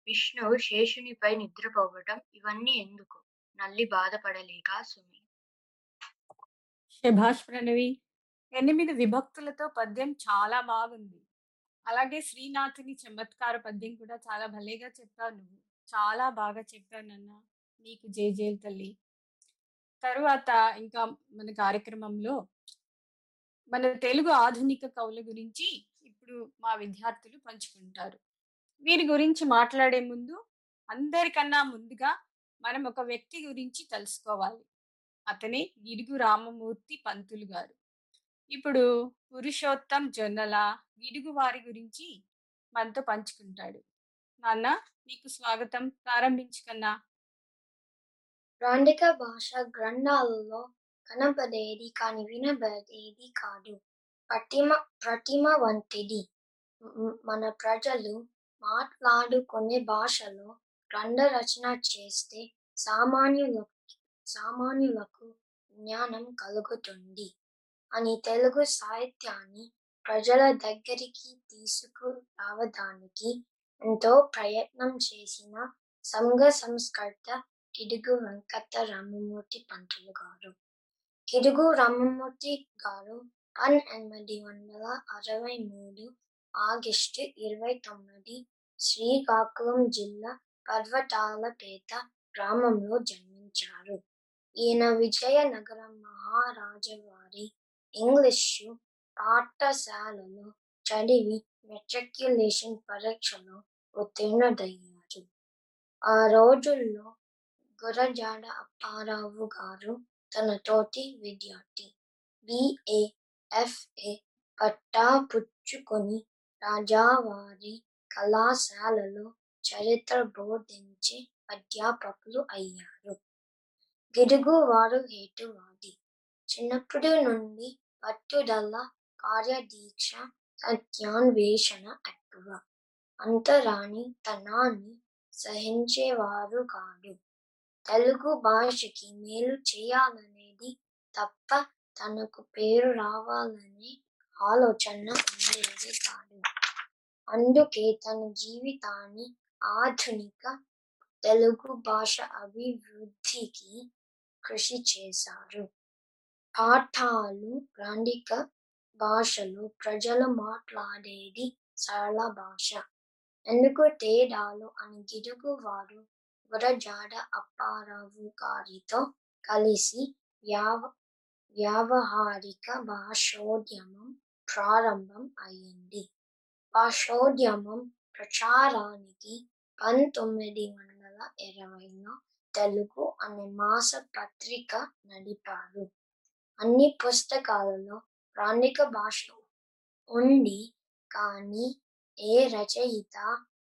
విష్ణువు శేషునిపై నిద్రపోవటం ఇవన్నీ ఎందుకు? నల్లి బాధపడలేక సుమి. శభాష్ ప్రణవి ఎనిమిది విభక్తులతో పద్యం చాలా బాగుంది. అలాగే శ్రీనాథుని చమత్కార పద్యం కూడా చాలా భలేగా చెప్పావు నువ్వు. చాలా బాగా చెప్పావు నాన్న. నీకు జేజేల్ తల్లి. తరువాత ఇంకా మన కార్యక్రమంలో మన తెలుగు ఆధునిక కవుల గురించి ఇప్పుడు మా విద్యార్థులు పంచుకుంటారు. వీరి గురించి మాట్లాడే ముందు అందరికన్నా ముందుగా మనం ఒక వ్యక్తి గురించి తెలుసుకోవాలి. అతనే గిడుగు రామమూర్తి పంతులు గారు. ఇప్పుడు పురుషోత్తం జొన్నల గిడుగు వారి గురించి మనతో పంచుకుంటాడు. నాన్న మీకు స్వాగతం. ప్రారంభించుకన్నా గ్రాంధిక భాష గ్రంథాలలో కనపడేది కాని వినబడేది కాదు. ప్రతిమ ప్రతిమ వంటిది. మన ప్రజలు మాట్లాడుకునే భాషలో గ్రంథ రచన చేస్తే సామాన్యులకు సామాన్యులకు జ్ఞానం కలుగుతుంది. అని తెలుగు సాహిత్యాన్ని ప్రజల దగ్గరికి తీసుకురావడానికి ఎంతో ప్రయత్నం చేసిన సంఘ సంస్కర్త కిడుగు వెంకట రామమూర్తి పంతులు గారు. కిడుగు రామమూర్తి గారు పంతొమ్మిది వందల అరవై మూడు ఆగస్టు ఇరవై తొమ్మిది శ్రీకాకుళం జిల్లా పర్వతాలపేట గ్రామంలో జన్మించారు. ఈయన విజయనగరం మహారాజవారి ఇంగ్లీషు పాఠశాలలో చదివి మెట్రిక్యులేషన్ పరీక్షలో ఉత్తీర్ణుడయ్యారు ఆ రోజుల్లో గురజాడ అప్పారావు గారు తన తోటి విద్యార్థి. బిఏ ఎఫ్ఏ పట్టా పుచ్చుకొని రాజావారి కళాశాలలో చరిత్ర బోధించే అధ్యాపకులు అయ్యారు. గిరుగువారు హేతువాది. చిన్నప్పటి నుండి పట్టుదల కార్యదీక్ష సత్యాన్వేషణ ఎక్కువ అంతరాని తనాన్ని సహించేవారు కాదు. తెలుగు భాషకి మేలు చేయాలనేది తప్ప తనకు పేరు రావాలనే ఆలోచన ఉండేది కాదు. అందుకే తన జీవితాన్ని ఆధునిక తెలుగు భాష అభివృద్ధికి కృషి చేశారు. పాఠాలు గ్రాంధిక భాషలో ప్రజలు మాట్లాడేది సరళ భాష. ఎందుకు తేడాలు అని గిడుగు వారు గురజాడ అప్పారావు గారితో కలిసి వ్యావ వ్యావహారిక భాషోద్యమం ప్రారంభం అయింది భాషోద్యమం ప్రచారానికి పంతొమ్మిది వందల ఇరవైలో తెలుగు అనే మాస పత్రిక నడిపారు. అన్ని పుస్తకాలలో ప్రాణిక భాష ఉంది కానీ ఏ రచయిత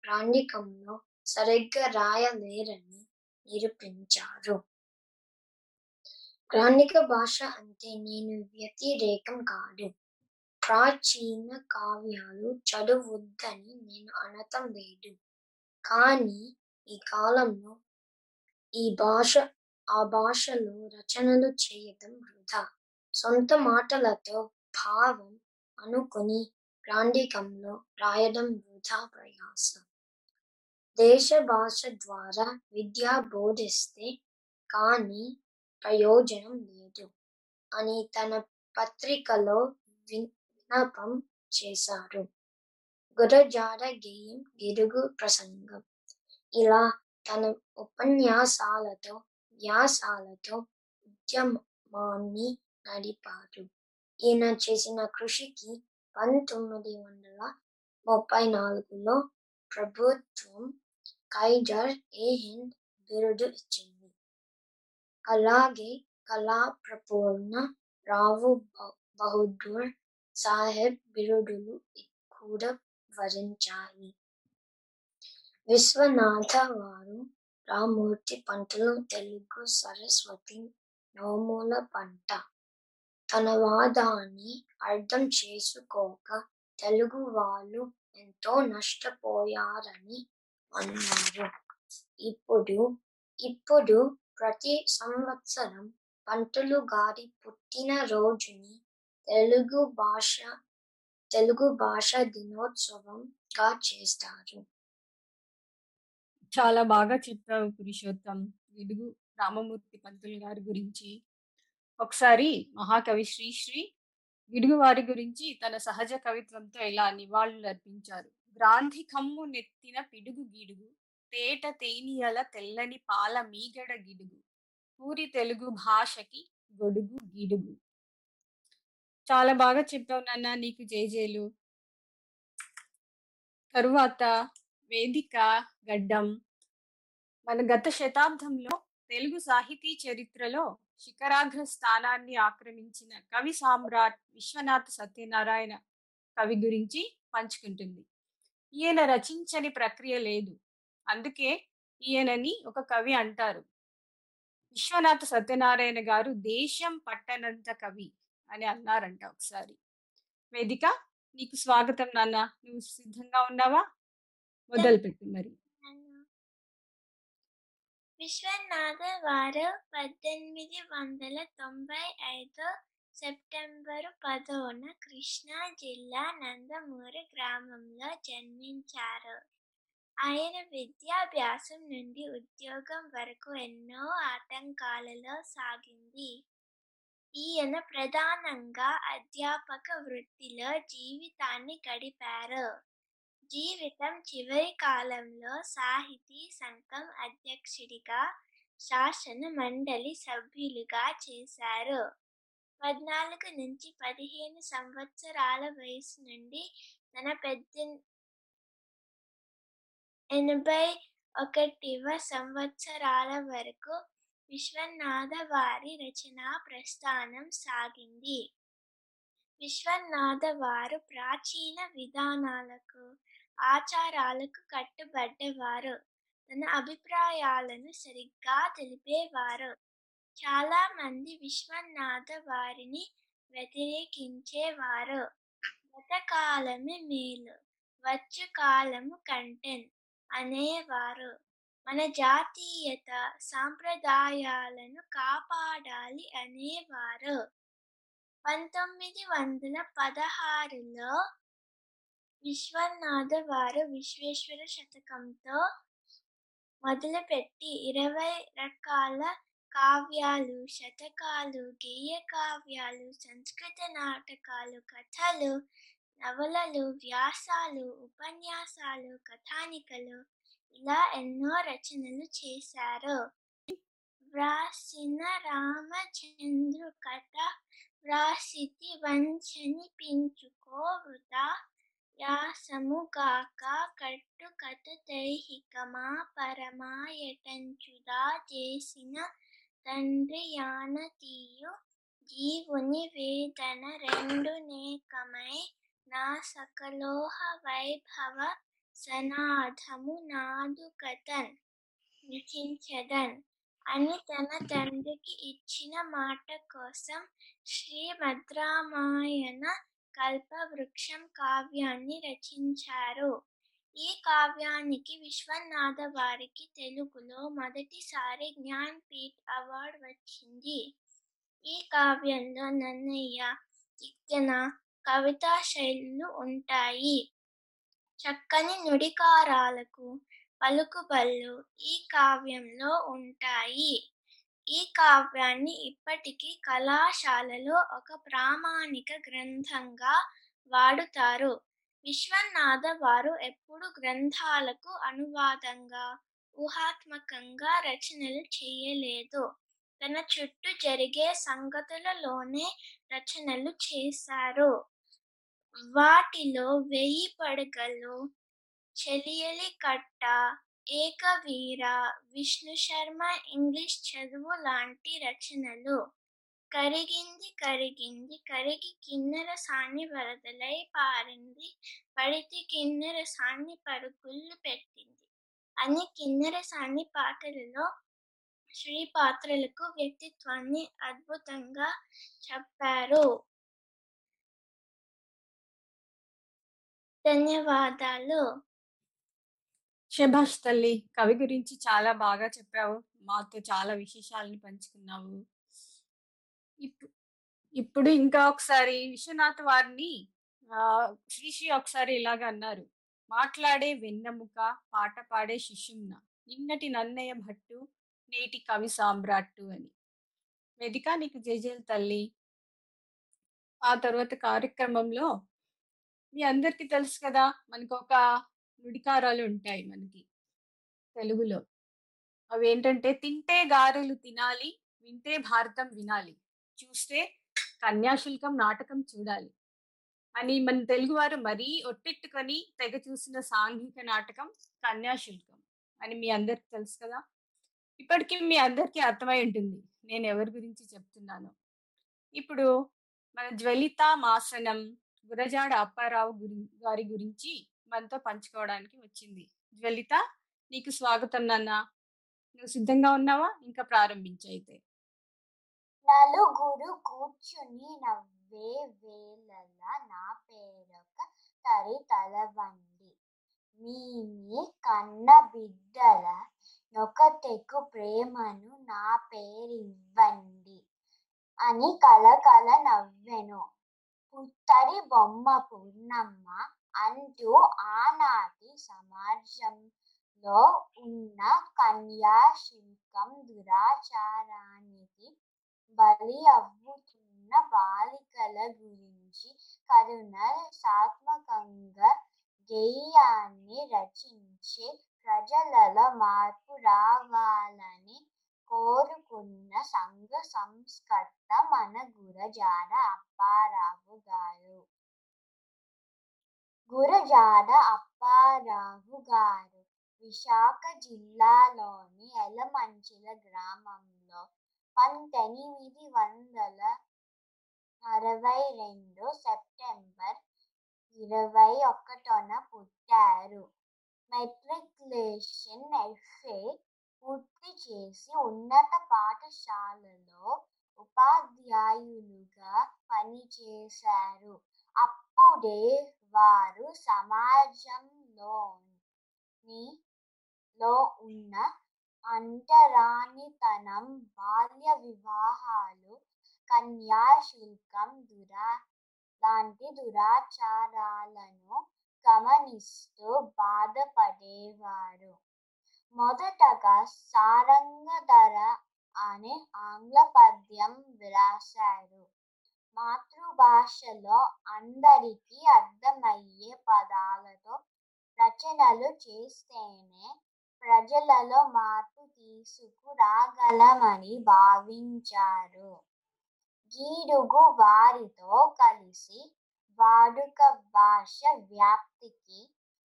ప్రాణికంలో సరిగ్గా రాయలేరని నిరూపించారు. ప్రాణిక భాష అంటే నేను వ్యతిరేకం కాదు. ప్రాచీన కావ్యాలు చదువుద్దని నేను అనటం లేదు. కానీ ఈ కాలంలో ఈ భాష ఆ భాషలో రచనలు చేయటం వృధా. సొంత మాటలతో భావం అనుకుని ప్రాండికంలో రాయడం వృధా ప్రయాసం. దేశ భాష ద్వారా విద్య బోధిస్తే కానీ ప్రయోజనం లేదు అని తన పత్రికలో విన్నపం చేశారు. గురజాడ గేయం గిరుగు ప్రసంగం. ఇలా తన ఉపన్యాసాలతో వ్యాసాలతో ఉద్యమాన్ని నడిపారు ఈయన చేసిన కృషికి పంతొమ్మిది వందల ముప్పై నాలుగులో ప్రభుత్వం కైజర్ ఏ హింద్ బిరుదు ఇచ్చింది. అలాగే కళా ప్రపూర్ణ రావు బ- బహదూర్ సాహెబ్ బిరుదులు కూడా వరించాయి. విశ్వనాథ వారు రామూర్తి పంటలు తెలుగు సరస్వతి నోముల పంట తన వాదాన్ని అర్థం చేసుకోక తెలుగు వాళ్ళు ఎంతో నష్టపోయారని అన్నారు. ఇప్పుడు ఇప్పుడు ప్రతి సంవత్సరం పంతులు గారి పుట్టిన రోజుని తెలుగు భాష తెలుగు భాష దినోత్సవంగా చేస్తారు. చాలా బాగా చెప్పావు పురుషోత్తం. తెలుగు రామమూర్తి పంతులు గారి గురించి ఒకసారి మహాకవి శ్రీశ్రీ గిడుగు వారి గురించి తన సహజ కవిత్వంతో ఇలా నివాళులు అర్పించారు గ్రాంధి కమ్ము నెత్తిన పిడుగు గిడుగు తేట తేనియల తెల్లని పాల మీగడ గిడుగు పూరి తెలుగు భాషకి గొడుగు గిడుగు. చాలా బాగా చెప్పావు నాన్న నీకు జేజేలు తరువాత వేదిక గడ్డం. మన గత శతాబ్దంలో తెలుగు సాహితీ చరిత్రలో శిఖరాగ్ర స్థానాన్ని ఆక్రమించిన కవి సామ్రాట్ విశ్వనాథ సత్యనారాయణ కవి గురించి పంచుకుంటుంది. ఈయన రచించని ప్రక్రియ లేదు. అందుకే ఈయనని ఒక కవి అంటారు. విశ్వనాథ సత్యనారాయణ గారు దేశం పట్టనంత కవి అని అన్నారంట ఒకసారి. వేదిక నీకు స్వాగతం నాన్న. నువ్వు సిద్ధంగా ఉన్నావా? మొదలు పెట్టు మరి. విశ్వనాథ వారు పద్దెనిమిది వందల తొంభై ఐదు సెప్టెంబరు పదోన కృష్ణా జిల్లా నందమూరి గ్రామంలో జన్మించారు. ఆయన విద్యాభ్యాసం నుండి ఉద్యోగం వరకు ఎన్నో ఆటంకాలలో సాగింది. ఈయన ప్రధానంగా అధ్యాపక వృత్తిలో జీవితాన్ని గడిపారు. జీవితం చివరి కాలంలో సాహితీ సంఘం అధ్యక్షుడిగా శాసన మండలి సభ్యులుగా చేశారు. పద్నాలుగు నుంచి పదిహేను సంవత్సరాల వయసు నుండి తన పెద్ద ఎనభై ఒకటివ సంవత్సరాల వరకు విశ్వనాథ వారి రచనా ప్రస్థానం సాగింది. విశ్వనాథ వారు ప్రాచీన విధానాలకు ఆచారాలకు కట్టుబడ్డవారు. తన అభిప్రాయాలను సరిగ్గా తెలిపేవారు. చాలా మంది విశ్వనాథ వారిని వ్యతిరేకించేవారు గతకాలమే మేలు వచ్చు కాలము కంటెన్ అనేవారు. మన జాతీయత సాంప్రదాయాలను కాపాడాలి అనేవారు. పంతొమ్మిది వందల పదహారులో విశ్వనాథ వారు విశ్వేశ్వర శతకంతో మొదలుపెట్టి ఇరవై రకాల కావ్యాలు శతకాలు గేయ కావ్యాలు సంస్కృత నాటకాలు కథలు నవలలు వ్యాసాలు ఉపన్యాసాలు కథానికలు ఇలా ఎన్నో రచనలు చేశారు. వ్రాసిన రామచంద్రు కథ వ్రాసితి వంచని పించుకో వృధా వ్యాసముగాక కట్టు కథ దైహికమా పరమాయటంచుదా చేసిన తండ్రి యానతీయు జీవుని వేదన రెండు నేకమై నా సకలోహ వైభవ సనాథము నాదు కథన్ లిఖించదన్ అని తన తండ్రికి ఇచ్చిన మాట కోసం శ్రీ శ్రీమద్రామాయణ కల్పవృక్షం కావ్యాన్ని రచించారు. ఈ కావ్యానికి విశ్వనాథ వారికి తెలుగులో మొదటిసారి జ్ఞాన్పీఠ్ అవార్డు వచ్చింది. ఈ కావ్యంలో నన్నయ్య తిక్కన కవితా శైలులు ఉంటాయి. చక్కని నుడికారాలకు పలుకుబళ్ళు ఈ కావ్యంలో ఉంటాయి. ఈ కావ్యాన్ని ఇప్పటికీ కళాశాలలో ఒక ప్రామాణిక గ్రంథంగా వాడుతారు. విశ్వనాథ వారు ఎప్పుడు గ్రంథాలకు అనువాదంగా ఊహాత్మకంగా రచనలు చేయలేదు. తన చుట్టూ జరిగే సంగతులలోనే రచనలు చేశారు. వాటిలో వెయ్యి పడగలు చెలియలి కట్ట ఏకవీర విష్ణు శర్మ ఇంగ్లీష్ చదువు లాంటి రచనలు. కరిగింది కరిగింది కరిగి కిన్నెర సాన్ని వరదలై పారింది పడితే కిన్నెర సాన్ని పరుగుళ్ళు పెట్టింది. అని కిన్నెర సాన్ని పాటలలో శ్రీ పాత్రలకు వ్యక్తిత్వాన్ని అద్భుతంగా చెప్పారు. ధన్యవాదాలు. శభాష్ తల్లి కవి గురించి చాలా బాగా చెప్పావు. మాతో చాలా విశేషాలను పంచుకున్నావు. ఇప్పుడు ఇంకా ఒకసారి విశ్వనాథ్ వారిని శ్రీశ్రీ ఒకసారి ఇలాగ అన్నారు. మాట్లాడే వెన్నెముక పాట పాడే శిష్యుమ్న నిన్నటి నన్నయ్య భట్టు నేటి కవి సామ్రాట్టు అని. వేదిక నీకు తల్లి. ఆ తర్వాత కార్యక్రమంలో మీ అందరికీ తెలుసు కదా మనకు ఒక నుడికారాలు ఉంటాయి మనకి. తెలుగులో. అవి ఏంటంటే తింటే గారెలు తినాలి వింటే భారతం వినాలి చూస్తే కన్యాశుల్కం నాటకం చూడాలి. అని మన తెలుగువారు మరీ ఒట్టెట్టుకొని తెగ చూసిన సాంఘిక నాటకం కన్యాశుల్కం అని మీ అందరికి తెలుసు కదా? ఇప్పటికీ మీ అందరికీ అర్థమై ఉంటుంది. నేను ఎవరి గురించి చెప్తున్నాను. ఇప్పుడు మన జ్వలిత మాసనం గురజాడ అప్పారావు గురి గారి గురించి మనతో పంచుకోవడానికి వచ్చింది. జ్వలిత నీకు స్వాగతం నాన్న. నువ్వు సిద్ధంగా ఉన్నావా? ఇంకా ప్రారంభించైతే నలుగురు కూర్చుని నవ్వే వేళల నా పేరొక తరి తలవండి మీ కన్న బిడ్డల నొకటెకు ప్రేమను నా పేరివ్వండి అని కలకల నవ్వెను. పుత్తడి బొమ్మ పూర్ణమ్మ అంటూ ఆనాటి సమాజంలో ఉన్న కన్యాశుల్కం దురాచారానికి బలి అవ్వుతున్న బాలికల గురించి కరుణాత్మకంగా గేయాన్ని రచించి ప్రజలలో మార్పు రావాలని కోరుకున్న సంఘ సంస్కర్త మన గురజాడ అప్పారావు గారు. గురజాడ అప్పారావు గారు విశాఖ జిల్లాలోని ఎలమంచిల గ్రామంలో పంతొమ్మిది వందల అరవై రెండు సెప్టెంబర్ ఇరవై ఒకటోన పుట్టారు. మెట్రికులేషన్ ఎఫ్ఏ పూర్తి చేసి ఉన్నత పాఠశాలలో ఉపాధ్యాయులుగా పనిచేశారు. అప్పుడే వారు సమాజంలోని లో ఉన్న అంటరానితనం బాల్య వివాహాలు కన్యాశుల్కం దురా లాంటి దురాచారాలను గమనిస్తూ బాధపడేవారు. మొదటగా సారంగధర అనే ఆంగ్ల పద్యం వ్రాశారు. మాతృభాషలో అందరికీ అర్థమయ్యే పదాలతో రచనలు చేస్తేనే ప్రజలలో మార్పు తీసుకురాగలమని భావించారు. గీడుగు వారితో కలిసి వాడుక భాష వ్యాప్తికి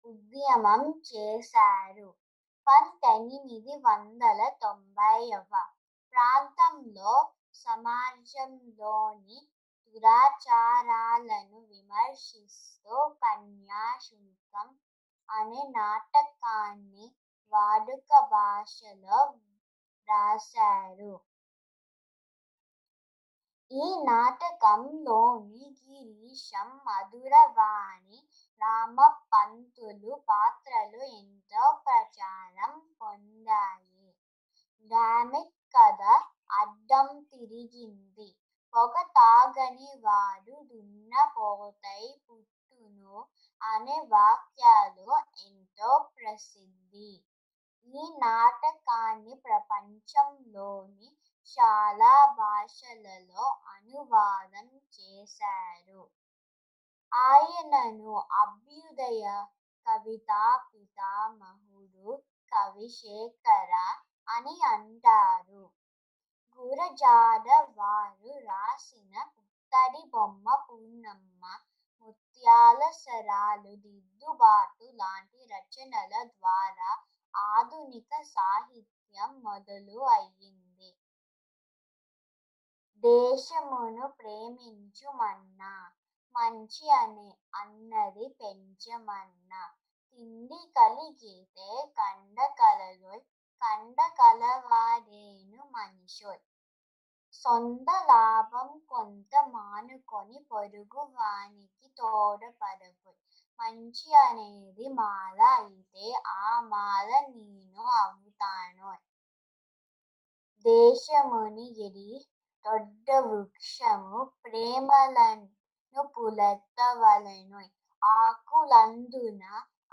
ఉద్యమం చేశారు. పంతొమ్మిది వందల తొంభైవ ప్రాంతంలో సమాజంలోని దురాచారాలను విమర్శిస్తూ కన్యాశుల్కం అనే నాటకాన్ని వాడుక భాషలో రాశారు. ఈ నాటకంలోని గిరీశం మధురవాణి రామపంతులు పాత్రలు ఎంతో ప్రచారం పొందాయి. డామిక్ కథ అడ్డం తిరిగింది. ఒక తాగని వాడు దున్నపోతై పుట్టును అనే వాక్యాలు ఎంతో ప్రసిద్ధి. ఈ నాటకాన్ని ప్రపంచంలోని చాలా భాషలలో అనువాదం చేశారు. ఆయనను అభ్యుదయ కవితా పితామహుడు కవిశేఖర అని అంటారు. గురజాడ వారు రాసిన పుత్తడి బొమ్మ పూర్ణమ్మ ముత్యాల సరాలు దిద్దుబాటు లాంటి రచనల ద్వారా ఆధునిక సాహిత్యం మొదలు అయ్యింది. దేశమును ప్రేమించుమన్నా మంచి అనే అన్నది పెంచమన్నా తిండి కలిగితే కండ కలలోయ్ కండ కలవారేను మనిషోయ్. సొంత లాభం కొంత మానుకొని పొరుగు వానికి తోడపడపోయ్ మంచి అనేది మాల అయితే ఆ మాల నేను అవుతాను దేశముని ఎడి దొడ్డ వృక్షము ప్రేమలను పులెత్తవలను ఆకులందున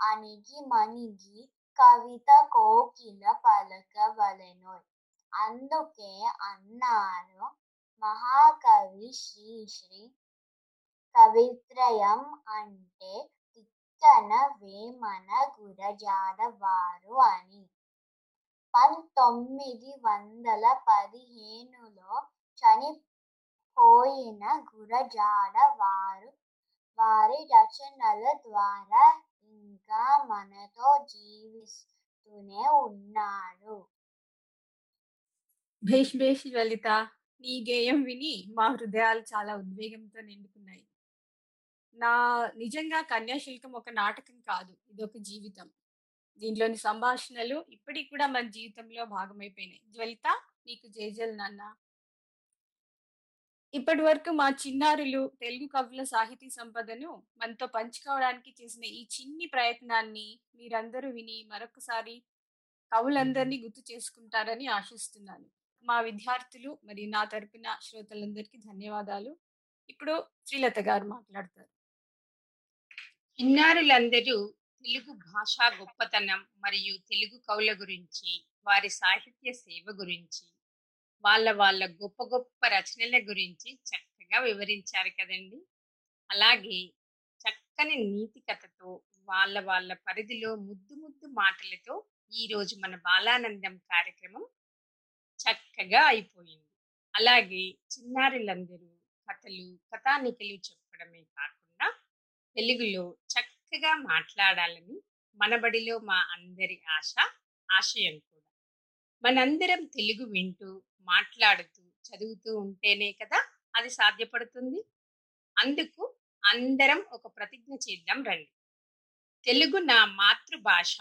అణిగి మణిగి కవిత కోకిల పలకవలెను అందుకే అన్నారు మహాకవి శ్రీశ్రీ కవిత్రయం అంటే తిక్కన వేమన గురజాడ వారు అని. పంతొమ్మిది వందల పదిహేనులో చనిపోయిన గురజాడ వారు వారి రచనల ద్వారా ఇంకా మనతో జీవిస్తూనే ఉన్నారు భేష్ భేష్ లలిత. నీ గేయం విని మా హృదయాలు చాలా ఉద్వేగంతో నిండుకున్నాయి. నా నిజంగా కన్యాశుల్కం ఒక నాటకం కాదు ఇది ఒక జీవితం. దీంట్లోని సంభాషణలు ఇప్పటికి కూడా మన జీవితంలో భాగమైపోయినాయి. జ్వలిత నీకు జేజల్ నాన్న. ఇప్పటి వరకు మా చిన్నారులు తెలుగు కవుల సాహితీ సంపదను మనతో పంచుకోవడానికి చేసిన ఈ చిన్ని ప్రయత్నాన్ని మీరందరూ విని మరొకసారి కవులందరినీ గుర్తు చేసుకుంటారని ఆశిస్తున్నాను. మా విద్యార్థులు మరి నా తరపున శ్రోతలందరికీ ధన్యవాదాలు. ఇప్పుడు శ్రీలత గారు మాట్లాడతారు. చిన్నారులందరూ తెలుగు భాషా గొప్పతనం మరియు తెలుగు కవుల గురించి వారి సాహిత్య సేవ గురించి వాళ్ళ వాళ్ళ గొప్ప గొప్ప రచనల గురించి చక్కగా వివరించారు కదండి. అలాగే చక్కని నీతి కథతో వాళ్ళ వాళ్ళ పరిధిలో ముద్దు ముద్దు మాటలతో ఈరోజు మన బాలానందం కార్యక్రమం చక్కగా అయిపోయింది. అలాగే చిన్నారులందరూ కథలు కథానికలు చెప్పడమే కాకుండా తెలుగులో చక్కగా మాట్లాడాలని మనబడిలో మా అందరి ఆశ ఆశయం కూడా. మనందరం తెలుగు వింటూ మాట్లాడుతూ చదువుతూ ఉంటేనే కదా అది సాధ్యపడుతుంది. అందుకు అందరం ఒక ప్రతిజ్ఞ చేద్దాం రండి. తెలుగు నా మాతృభాష.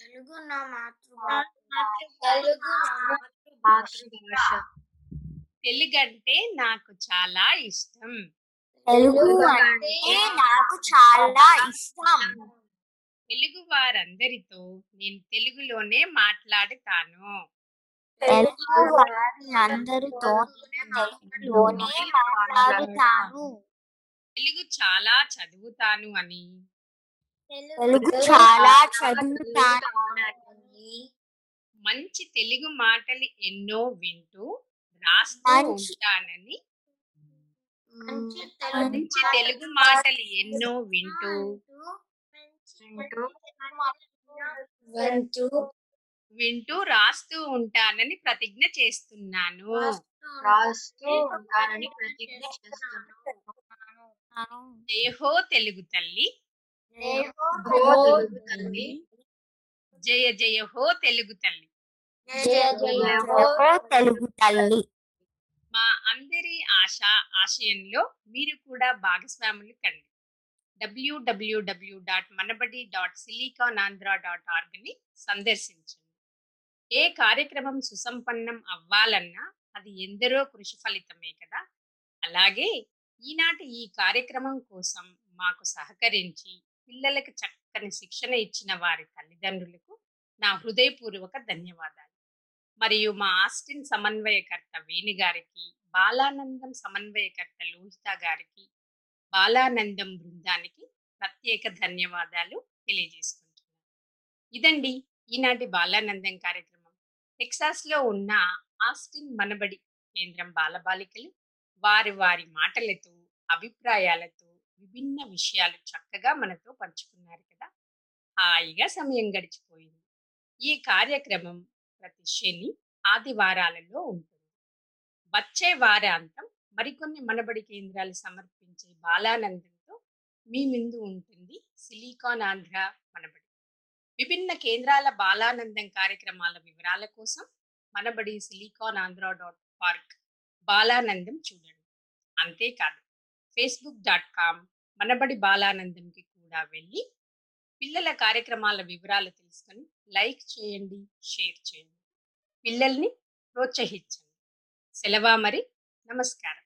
తెలుగు నా మాతృభాష. తెలుగు నా మాతృభాష. తెలుగు అంటే నాకు చాలా ఇష్టం. తెలుగు అంటే నాకు చాలా ఇష్టం. తెలుగు వారందరితో నేను తెలుగులోనే మాట్లాడుతాను. తెలుగు వారి అందరితో తెలుగులోనే మాట్లాడుతాను. తెలుగు చాలా చదువుతాను అని. తెలుగు చాలా చదువుతాను మంచి తెలుగు మాటలు ఎన్నో వింటూ రాస్తూ ఉంటానని మంచి తెలుగు మాటలు ఎన్నో వింటూ వింటూ వింటూ రాస్తూ ఉంటానని ప్రతిజ్ఞ చేస్తున్నాను. రాస్తూ ఉంటానని ప్రతిజ్ఞ చేస్తున్నాను. జయహో తెలుగు తల్లి. ఓ తెలుగు తల్లి. జయ జయ హో తెలుగు తల్లి. తెలుగు తల్లి మా అందరి ఆశ ఆశయంలో మీరు కూడా భాగస్వాములు కండి. డబ్ల్యూడబ్ల్యూడబ్ల్యూ dot Manabadi dot silicon Andhra dot ఆర్గ్ని సందర్శించండి. ఏ కార్యక్రమం సుసంపన్నం అవ్వాలన్నా అది ఎందరో కృషి ఫలితమే కదా! అలాగే ఈనాటి ఈ కార్యక్రమం కోసం మాకు సహకరించి పిల్లలకు చక్కని శిక్షణ ఇచ్చిన వారి తల్లిదండ్రులకు నా హృదయపూర్వక ధన్యవాదాలు. మరియు మా ఆస్టిన్ సమన్వయకర్త వేణి గారికి బాలానందం సమన్వయకర్త లోహిత గారికి బాలానందం బృందానికి ప్రత్యేక ధన్యవాదాలు తెలియజేసుకుంటున్నాను. ఇదండి ఈనాటి బాలానందం కార్యక్రమం. టెక్సాస్లో ఉన్న ఆస్టిన్ మనబడి కేంద్రం బాలబాలికలు వారి వారి మాటలతో అభిప్రాయాలతో విభిన్న విషయాలు చక్కగా మనతో పంచుకున్నారు కదా. హాయిగా సమయం గడిచిపోయింది. ఈ కార్యక్రమం ప్రతి శని ఆదివారాలలో ఉంటుంది. వచ్చే వారాంతం మరికొన్ని మనబడి కేంద్రాలు సమర్పించే బాలానందంతో మీ ముందు ఉంటుంది సిలికాన్ ఆంధ్ర మనబడి. విభిన్న కేంద్రాల బాలానందం కార్యక్రమాల వివరాల కోసం Manabadi silicon Andhra dot park Balanandam చూడండి. అంతేకాదు ఫేస్బుక్ డాట్ కామ్ మనబడి బాలానందంకి కూడా వెళ్ళి పిల్లల కార్యక్రమాల వివరాలు తెలుసుకొని లైక్ చేయండి షేర్ చేయండి. పిల్లల్ని ప్రోత్సహించండి. సెలవా మరి. నమస్కారం.